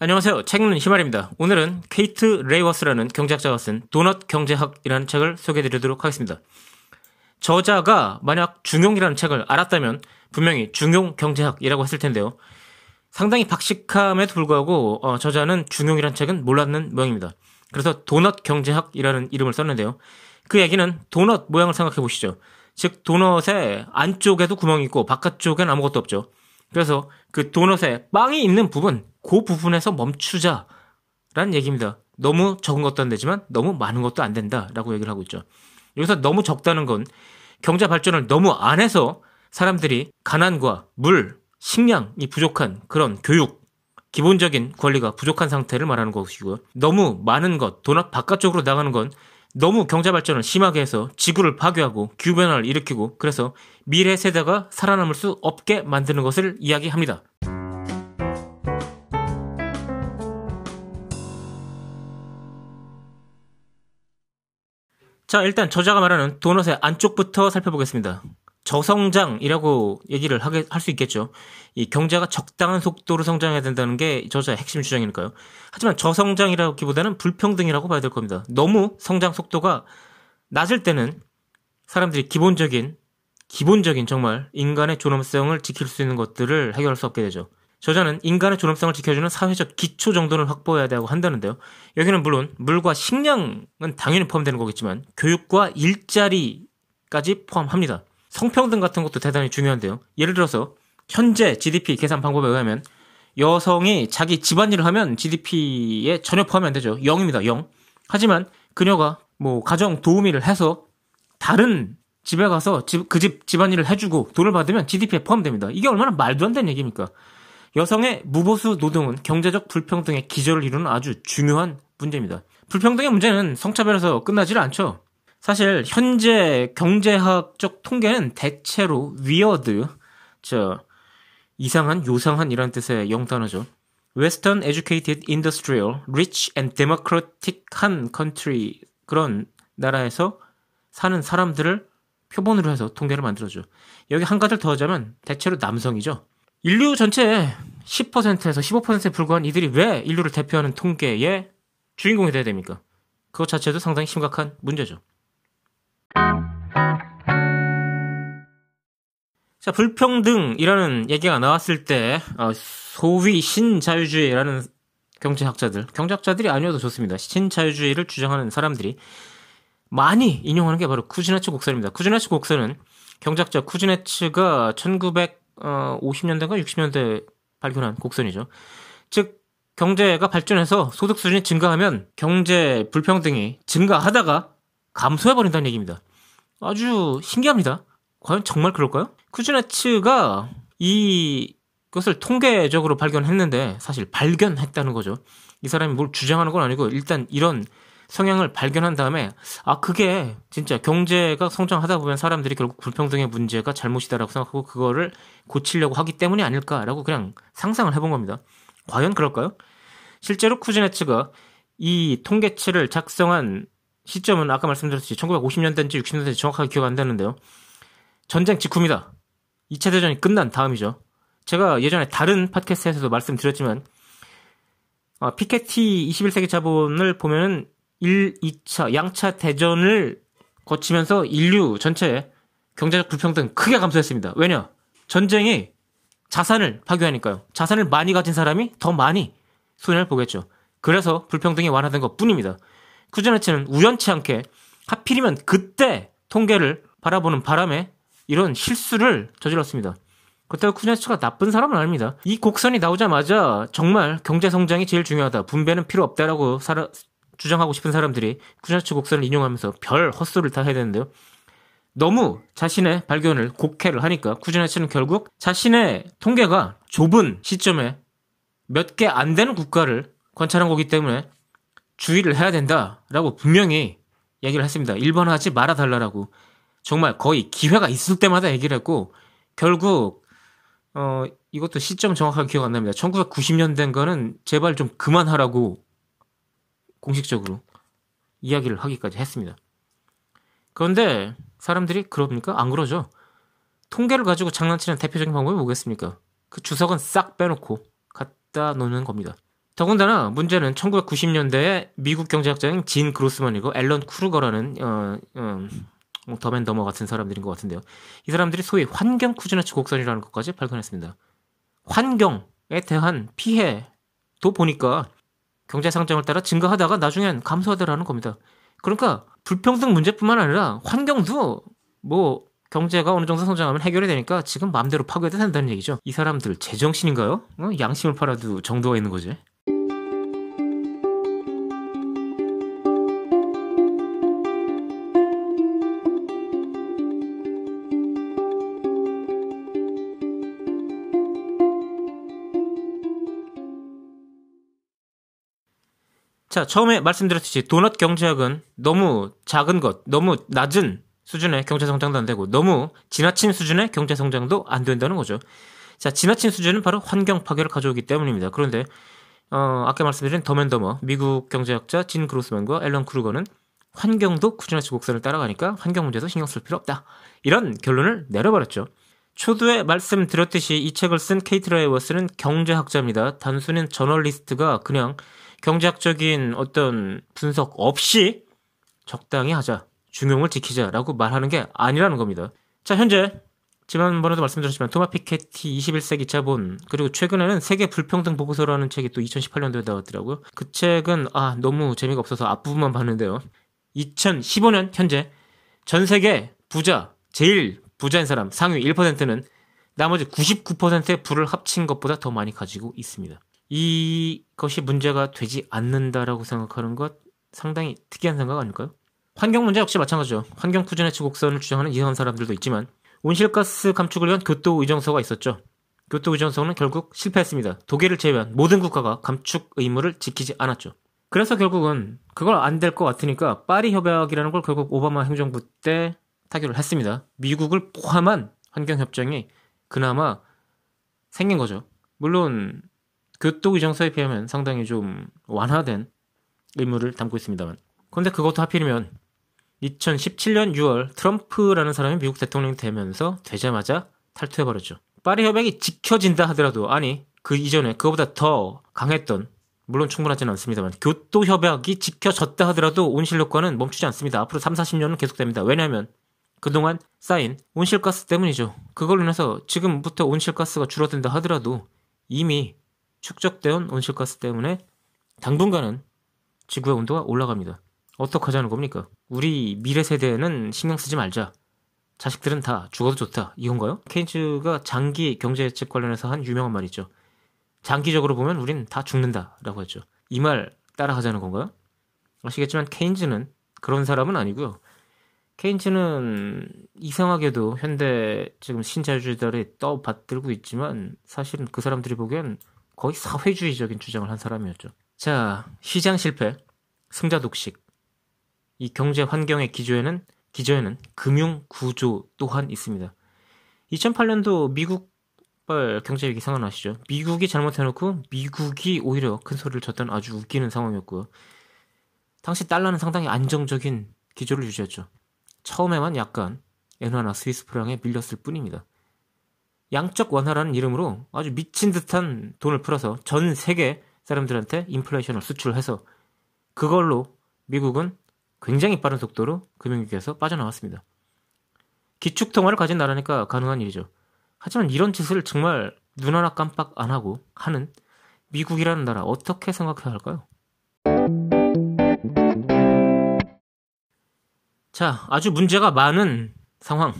안녕하세요. 책 읽는 희말입니다. 오늘은 케이트 레이워스라는 경제학자가 쓴 도넛 경제학이라는 책을 소개해드리도록 하겠습니다. 저자가 만약 중용이라는 책을 알았다면 분명히 중용 경제학이라고 했을 텐데요. 상당히 박식함에도 불구하고 어, 저자는 중용이라는 책은 몰랐는 모양입니다. 그래서 도넛 경제학이라는 이름을 썼는데요. 그 얘기는 도넛 모양을 생각해 보시죠. 즉 도넛의 안쪽에도 구멍이 있고 바깥쪽엔 아무것도 없죠. 그래서 그 도넛에 빵이 있는 부분, 그 부분에서 멈추자라는 얘기입니다. 너무 적은 것도 안 되지만 너무 많은 것도 안 된다라고 얘기를 하고 있죠. 여기서 너무 적다는 건 경제 발전을 너무 안 해서 사람들이 가난과 물, 식량이 부족한 그런 교육, 기본적인 권리가 부족한 상태를 말하는 것이고요. 너무 많은 것, 도넛 바깥쪽으로 나가는 건 너무 경제 발전을 심하게 해서 지구를 파괴하고 기후변화를 일으키고 그래서 미래 세대가 살아남을 수 없게 만드는 것을 이야기합니다. 자, 일단 저자가 말하는 도넛의 안쪽부터 살펴보겠습니다. 저성장이라고 얘기를 하게 할 수 있겠죠. 이 경제가 적당한 속도로 성장해야 된다는 게 저자의 핵심 주장이니까요. 하지만 저성장이라기보다는 불평등이라고 봐야 될 겁니다. 너무 성장 속도가 낮을 때는 사람들이 기본적인 기본적인 정말 인간의 존엄성을 지킬 수 있는 것들을 해결할 수 없게 되죠. 저자는 인간의 존엄성을 지켜주는 사회적 기초 정도는 확보해야 되고 한다는데요. 여기는 물론 물과 식량은 당연히 포함되는 거겠지만 교육과 일자리까지 포함합니다. 성평등 같은 것도 대단히 중요한데요. 예를 들어서 현재 GDP 계산 방법에 의하면 여성이 자기 집안일을 하면 GDP에 전혀 포함이 안 되죠. 0입니다. 0. 하지만 그녀가 뭐 가정 도우미를 해서 다른 집에 가서 그 집 집안일을 해주고 돈을 받으면 GDP에 포함됩니다. 이게 얼마나 말도 안 되는 얘기입니까? 여성의 무보수 노동은 경제적 불평등의 기저를 이루는 아주 중요한 문제입니다. 불평등의 문제는 성차별에서 끝나질 않죠. 사실 현재 경제학적 통계는 대체로 위어드, 저 이상한, 요상한 이란 뜻의 영단어죠. Western Educated Industrial, Rich and Democratic한 country 그런 나라에서 사는 사람들을 표본으로 해서 통계를 만들어줘. 여기 한 가지를 더 하자면 대체로 남성이죠. 인류 전체의 10%에서 15%에 불과한 이들이 왜 인류를 대표하는 통계의 주인공이 돼야 됩니까? 그것 자체도 상당히 심각한 문제죠. 자, 불평등이라는 얘기가 나왔을 때, 어, 소위 신자유주의라는 경제학자들, 경제학자들이 아니어도 좋습니다. 신자유주의를 주장하는 사람들이 많이 인용하는 게 바로 쿠즈네츠 곡선입니다. 쿠즈네츠 곡선은 경제학자 쿠즈네츠가 1950년대인가 60년대 발견한 곡선이죠. 즉, 경제가 발전해서 소득 수준이 증가하면 경제 불평등이 증가하다가 감소해 버린다는 얘기입니다. 아주 신기합니다. 과연 정말 그럴까요? 쿠즈네츠가 이것을 통계적으로 발견했는데 사실 발견했다는 거죠. 이 사람이 뭘 주장하는 건 아니고 일단 이런 성향을 발견한 다음에 아 그게 진짜 경제가 성장하다 보면 사람들이 결국 불평등의 문제가 잘못이다라고 생각하고 그거를 고치려고 하기 때문이 아닐까라고 그냥 상상을 해본 겁니다. 과연 그럴까요? 실제로 쿠즈네츠가 이 통계치를 작성한 시점은 아까 말씀드렸듯이 1950년대인지 60년대인지 정확하게 기억 안 나는데요. 전쟁 직후입니다. 2차 대전이 끝난 다음이죠. 제가 예전에 다른 팟캐스트에서도 말씀드렸지만 어, 피케티 21세기 자본을 보면은 1, 2차, 양차 대전을 거치면서 인류 전체의 경제적 불평등 크게 감소했습니다. 왜냐? 전쟁이 자산을 파괴하니까요. 자산을 많이 가진 사람이 더 많이 손해를 보겠죠. 그래서 불평등이 완화된 것 뿐입니다. 쿠즈네츠는 우연치 않게 하필이면 그때 통계를 바라보는 바람에 이런 실수를 저질렀습니다. 그때가 쿠즈네츠가 나쁜 사람은 아닙니다. 이 곡선이 나오자마자 정말 경제 성장이 제일 중요하다. 분배는 필요 없다라고 사라, 주장하고 싶은 사람들이 쿠즈네츠 곡선을 인용하면서 별 헛소리를 다 해야 되는데요. 너무 자신의 발견을 곡해를 하니까 쿠즈네츠는 결국 자신의 통계가 좁은 시점에 몇 개 안 되는 국가를 관찰한 거기 때문에 주의를 해야 된다라고 분명히 얘기를 했습니다. 일본화하지 말아달라고. 정말 거의 기회가 있을 때마다 얘기를 했고 결국 어 이것도 시점 정확하게 기억 안 납니다. 1990년대인 거는 제발 좀 그만하라고 공식적으로 이야기를 하기까지 했습니다. 그런데 사람들이 그럽니까? 안 그러죠. 통계를 가지고 장난치는 대표적인 방법이 뭐겠습니까? 그 주석은 싹 빼놓고 갖다 놓는 겁니다. 더군다나 문제는 1990년대에 미국 경제학자인 진 그로스만이고 앨런 쿠르거라는 어, 어, 더맨 더머 같은 사람들인 것 같은데요. 이 사람들이 소위 환경 쿠즈네츠 곡선이라는 것까지 발견했습니다. 환경에 대한 피해도 보니까 경제 상장을 따라 증가하다가 나중엔 감소하더라는 겁니다. 그러니까 불평등 문제뿐만 아니라 환경도 뭐 경제가 어느 정도 성장하면 해결이 되니까 지금 마음대로 파괴도 된다는 얘기죠. 이 사람들 제정신인가요? 어? 양심을 팔아도 정도가 있는 거지. 자, 처음에 말씀드렸듯이 도넛 경제학은 너무 작은 것, 너무 낮은 수준의 경제 성장도 안 되고 너무 지나친 수준의 경제 성장도 안 된다는 거죠. 자, 지나친 수준은 바로 환경 파괴를 가져오기 때문입니다. 그런데 어, 아까 말씀드린 더맨더머 미국 경제학자 진 그로스맨과 앨런 크루거는 환경도 쿠즈네츠 곡선을 따라가니까 환경 문제도 신경 쓸 필요 없다. 이런 결론을 내려버렸죠. 초두에 말씀드렸듯이 이 책을 쓴 케이트 라이워스는 경제학자입니다. 단순히 저널리스트가 그냥 경제학적인 어떤 분석 없이 적당히 하자. 중용을 지키자라고 말하는 게 아니라는 겁니다. 자, 현재 지난번에도 말씀드렸지만 토마 피케티 21세기 자본 그리고 최근에는 세계 불평등 보고서라는 책이 또 2018년도에 나왔더라고요. 그 책은 아 너무 재미가 없어서 앞부분만 봤는데요. 2015년 현재 전 세계 부자 제일 부자인 사람 상위 1%는 나머지 99%의 부를 합친 것보다 더 많이 가지고 있습니다. 이것이 문제가 되지 않는다라고 생각하는 것 상당히 특이한 생각 아닐까요? 환경 문제 역시 마찬가지죠. 환경 푸진해치 곡선을 주장하는 이상한 사람들도 있지만 온실가스 감축을 위한 교토 의정서가 있었죠. 교토 의정서는 결국 실패했습니다. 독일을 제외한 모든 국가가 감축 의무를 지키지 않았죠. 그래서 결국은 그걸 안 될 것 같으니까 파리 협약이라는 걸 결국 오바마 행정부 때 타결을 했습니다. 미국을 포함한 환경 협정이 그나마 생긴 거죠. 물론 교토 의정서에 비하면 상당히 좀 완화된 의무를 담고 있습니다만. 그런데 그것도 하필이면 2017년 6월 트럼프라는 사람이 미국 대통령이 되면서 되자마자 탈퇴해버렸죠. 파리 협약이 지켜진다 하더라도 아니 그 이전에 그거보다 더 강했던 물론 충분하지는 않습니다만 교토 협약이 지켜졌다 하더라도 온실 효과는 멈추지 않습니다. 앞으로 3, 40년은 계속됩니다. 왜냐하면 그동안 쌓인 온실가스 때문이죠. 그걸로 인해서 지금부터 온실가스가 줄어든다 하더라도 이미 축적된 온실가스 때문에 당분간은 지구의 온도가 올라갑니다. 어떻게 하자는 겁니까? 우리 미래 세대는 신경 쓰지 말자. 자식들은 다 죽어도 좋다. 이건가요? 케인즈가 장기 경제 예측 관련해서 한 유명한 말이 있죠. 장기적으로 보면 우린 다 죽는다라고 했죠. 이 말 따라 하자는 건가요? 아시겠지만 케인즈는 그런 사람은 아니고요. 케인즈는 이상하게도 현대 지금 신자유주의들이 떠받들고 있지만 사실은 그 사람들이 보기엔 거의 사회주의적인 주장을 한 사람이었죠. 자, 시장 실패, 승자 독식. 이 경제 환경의 기조에는 기조에는 금융 구조 또한 있습니다. 2008년도 미국발 경제 위기 상황 아시죠? 미국이 잘못해놓고 미국이 오히려 큰 소리를 쳤던 아주 웃기는 상황이었고요. 당시 달러는 상당히 안정적인 기조를 유지했죠. 처음에만 약간 엔화나 스위스 프랑에 밀렸을 뿐입니다. 양적 완화라는 이름으로 아주 미친 듯한 돈을 풀어서 전 세계 사람들한테 인플레이션을 수출해서 그걸로 미국은 굉장히 빠른 속도로 금융위기에서 빠져나왔습니다. 기축통화를 가진 나라니까 가능한 일이죠. 하지만 이런 짓을 정말 눈 하나 깜빡 안 하고 하는 미국이라는 나라 어떻게 생각해야 할까요? 자, 아주 문제가 많은 상황.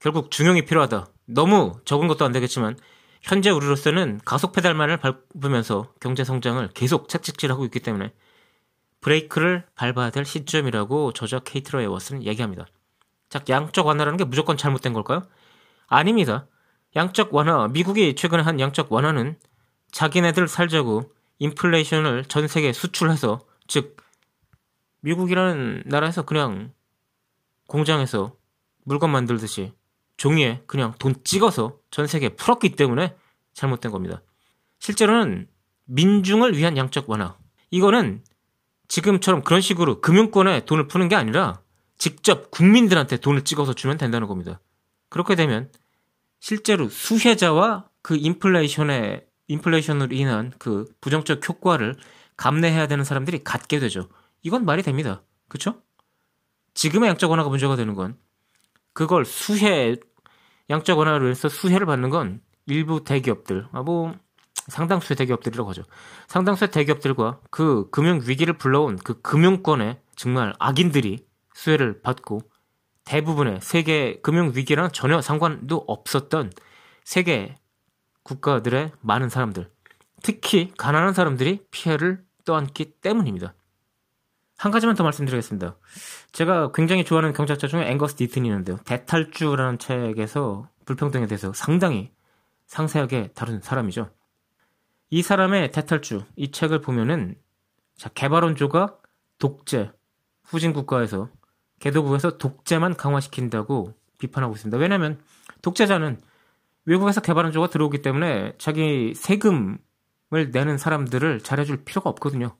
결국 중용이 필요하다. 너무 적은 것도 안 되겠지만 현재 우리로서는 가속 페달만을 밟으면서 경제 성장을 계속 채찍질하고 있기 때문에 브레이크를 밟아야 될 시점이라고 저자 케이트러 에워스는 얘기합니다. 자, 양적 완화라는 게 무조건 잘못된 걸까요? 아닙니다. 양적 완화, 미국이 최근에 한 양적 완화는 자기네들 살자고 인플레이션을 전 세계에 수출해서 즉 미국이라는 나라에서 그냥 공장에서 물건 만들듯이 종이에 그냥 돈 찍어서 전 세계에 풀었기 때문에 잘못된 겁니다. 실제로는 민중을 위한 양적 완화. 이거는 지금처럼 그런 식으로 금융권에 돈을 푸는 게 아니라 직접 국민들한테 돈을 찍어서 주면 된다는 겁니다. 그렇게 되면 실제로 수혜자와 그 인플레이션에 인플레이션으로 인한 그 부정적 효과를 감내해야 되는 사람들이 갖게 되죠. 이건 말이 됩니다. 그쵸? 지금의 양적 완화가 문제가 되는 건 그걸 수혜 양적 완화로 해서 수혜를 받는 건 일부 대기업들, 아 뭐 상당수의 대기업들이라고 하죠. 상당수의 대기업들과 그 금융 위기를 불러온 그 금융권의 정말 악인들이 수혜를 받고 대부분의 세계 금융 위기랑 전혀 상관도 없었던 세계 국가들의 많은 사람들, 특히 가난한 사람들이 피해를 떠안기 때문입니다. 한 가지만 더 말씀드리겠습니다. 제가 굉장히 좋아하는 경제학자 중에 앵거스 디튼이 있는데요. 대탈주라는 책에서 불평등에 대해서 상당히 상세하게 다룬 사람이죠. 이 사람의 대탈주, 이 책을 보면은 자, 개발원조가 독재, 후진 국가에서 개도국에서 독재만 강화시킨다고 비판하고 있습니다. 왜냐하면 독재자는 외국에서 개발원 조가 들어오기 때문에 자기 세금을 내는 사람들을 잘해줄 필요가 없거든요.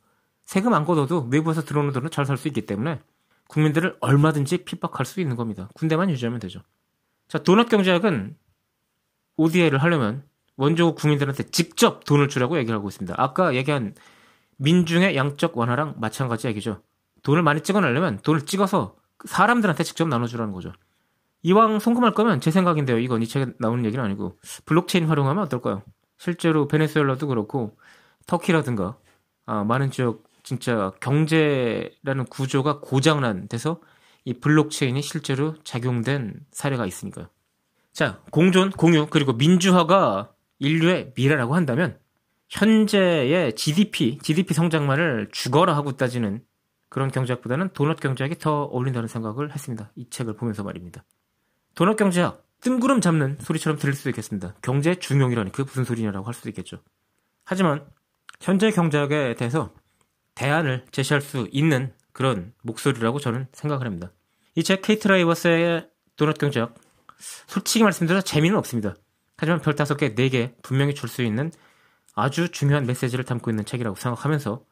세금 안 걷어도 외부에서 들어오는 돈은 잘 살 수 있기 때문에 국민들을 얼마든지 핍박할 수 있는 겁니다. 군대만 유지하면 되죠. 자, 도넛 경제학은 ODA를 하려면 원조 국민들한테 직접 돈을 주라고 얘기를 하고 있습니다. 아까 얘기한 민중의 양적 완화랑 마찬가지 얘기죠. 돈을 많이 찍어내려면 돈을 찍어서 사람들한테 직접 나눠주라는 거죠. 이왕 송금할 거면 제 생각인데요. 이건 이 책에 나오는 얘기는 아니고 블록체인 활용하면 어떨까요? 실제로 베네수엘라도 그렇고 터키라든가 아, 많은 지역 진짜 경제라는 구조가 고장난 데서 이 블록체인이 실제로 작용된 사례가 있으니까요. 자, 공존, 공유, 그리고 민주화가 인류의 미래라고 한다면 현재의 GDP, GDP 성장만을 죽어라 하고 따지는 그런 경제학보다는 도넛 경제학이 더 어울린다는 생각을 했습니다. 이 책을 보면서 말입니다. 도넛 경제학, 뜬구름 잡는 소리처럼 들릴 수도 있겠습니다. 경제 중용이라니 그 무슨 소리냐라고 할 수도 있겠죠. 하지만 현재 경제학에 대해서 대안을 제시할 수 있는 그런 목소리라고 저는 생각을 합니다. 이 책 케이트 라이버스의 도넛 경제학 솔직히 말씀드려서 재미는 없습니다. 하지만 별 다섯 개, 네 개 분명히 줄 수 있는 아주 중요한 메시지를 담고 있는 책이라고 생각하면서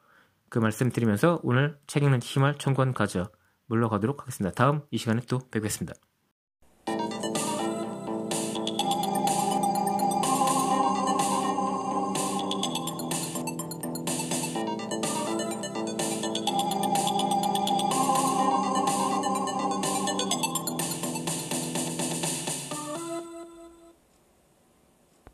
그 말씀 드리면서 오늘 책 읽는 힘을 청구한 가져 물러가도록 하겠습니다. 다음 이 시간에 또 뵙겠습니다.